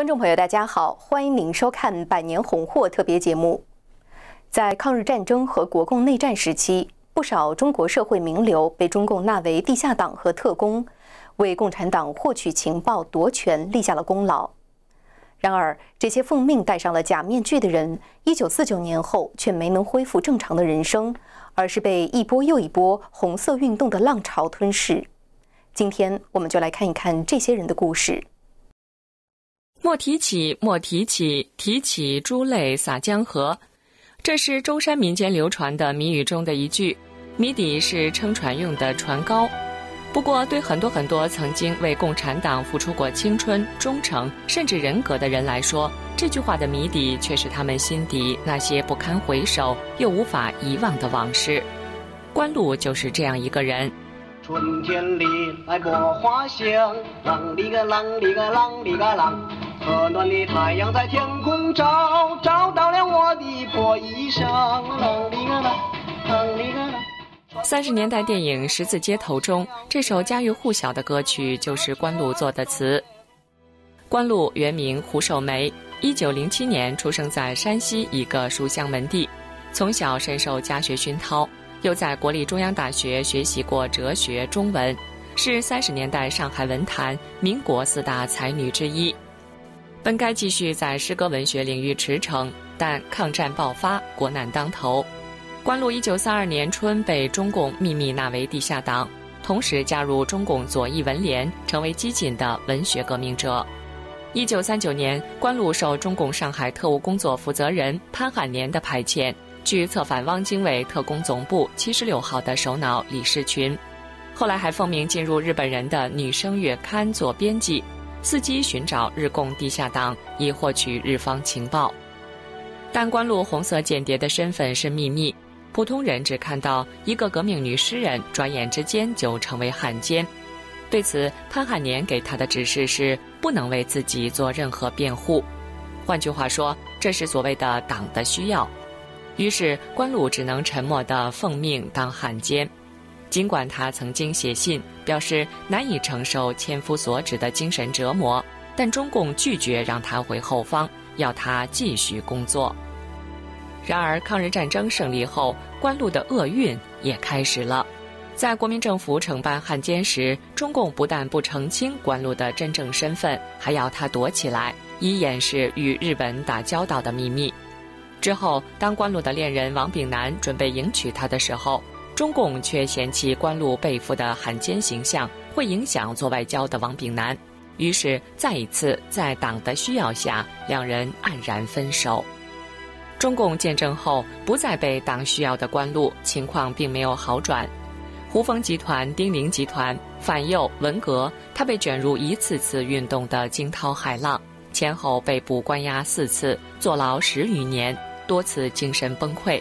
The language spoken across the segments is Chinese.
观众朋友，大家好，欢迎您收看《百年红货》特别节目。在抗日战争和国共内战时期，不少中国社会名流被中共纳为地下党和特工，为共产党获取情报、夺权立下了功劳。然而，这些奉命戴上了假面具的人，一九四九年后却没能恢复正常的人生，而是被一波又一波红色运动的浪潮吞噬。今天，我们就来看一看这些人的故事。莫提起，莫提起，提起珠泪洒江河。这是舟山民间流传的谜语中的一句，谜底是撑船用的船篙。不过，对很多很多曾经为共产党付出过青春、忠诚，甚至人格的人来说，这句话的谜底却是他们心底那些不堪回首又无法遗忘的往事。关路就是这样一个人。春天里来百花香，啷里个啷里个啷里个啷。和暖的太阳在天空照，照到了我的破衣裳。三十年代电影《十字街头》中，这首家喻户晓的歌曲就是关露作的词。关露原名胡寿梅，一九零七年出生在山西一个书香门第，从小深受家学熏陶，又在国立中央大学学习过哲学、中文，是三十年代上海文坛民国四大才女之一。本该继续在诗歌文学领域驰骋，但抗战爆发，国难当头。关路一九三二年春被中共秘密纳为地下党，同时加入中共左翼文联，成为激进的文学革命者。一九三九年，关路受中共上海特务工作负责人潘汉年的派遣，去策反汪精卫特工总部七十六号的首脑李士群，后来还奉命进入日本人的女生月刊做编辑。伺机寻找日共地下党，以获取日方情报。但关路红色间谍的身份是秘密，普通人只看到一个革命女诗人，转眼之间就成为汉奸。对此，潘汉年给他的指示是不能为自己做任何辩护。换句话说，这是所谓的党的需要。于是，关路只能沉默地奉命当汉奸。尽管他曾经写信表示难以承受千夫所指的精神折磨，但中共拒绝让他回后方，要他继续工作。然而，抗日战争胜利后，关路的厄运也开始了。在国民政府惩办汉奸时，中共不但不澄清关路的真正身份，还要他躲起来，以掩饰与日本打交道的秘密。之后，当关路的恋人王炳南准备迎娶她的时候，中共却嫌弃关路背负的汉奸形象会影响做外交的王炳南，于是再一次在党的需要下，两人黯然分手。中共建政后，不再被党需要的关路情况并没有好转。胡风集团、丁玲集团、反右、文革，他被卷入一次次运动的惊涛骇浪，前后被捕关押四次，坐牢十余年，多次精神崩溃。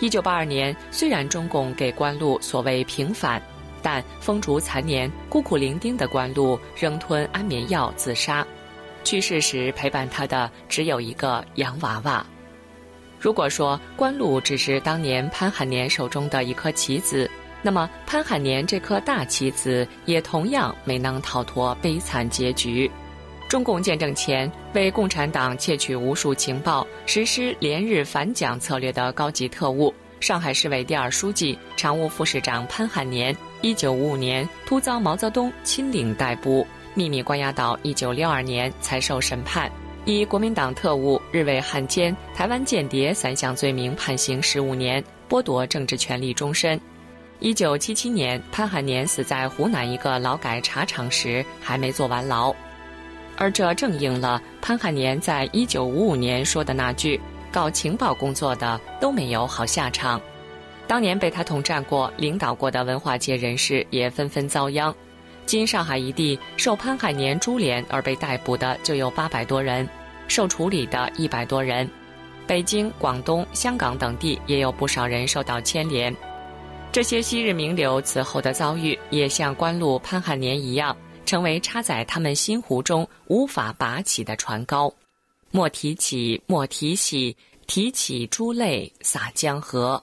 一九八二年，虽然中共给关路所谓平反，但风烛残年、孤苦伶仃的关路仍吞安眠药自杀。去世时陪伴他的只有一个洋娃娃。如果说关路只是当年潘汉年手中的一颗棋子，那么潘汉年这颗大棋子也同样没能逃脱悲惨结局。中共建政前，为共产党窃取无数情报、实施连日反蒋策略的高级特务，上海市委第二书记、常务副市长潘汉年，一九五五年突遭毛泽东亲领逮捕，秘密关押到一九六二年才受审判，以国民党特务、日伪汉奸、台湾间谍三项罪名判刑十五年，剥夺政治权利终身。一九七七年，潘汉年死在湖南一个劳改茶厂时，还没坐完牢。而这正应了潘汉年在一九五五年说的那句：“搞情报工作的都没有好下场。”当年被他统战过、领导过的文化界人士也纷纷遭殃。今上海一地受潘汉年株连而被逮捕的就有八百多人，受处理的一百多人。北京、广东、香港等地也有不少人受到牵连。这些昔日名流此后的遭遇，也像关路潘汉年一样。成为插在他们心湖中无法拔起的船篙，莫提起，莫提起，提起珠泪洒江河。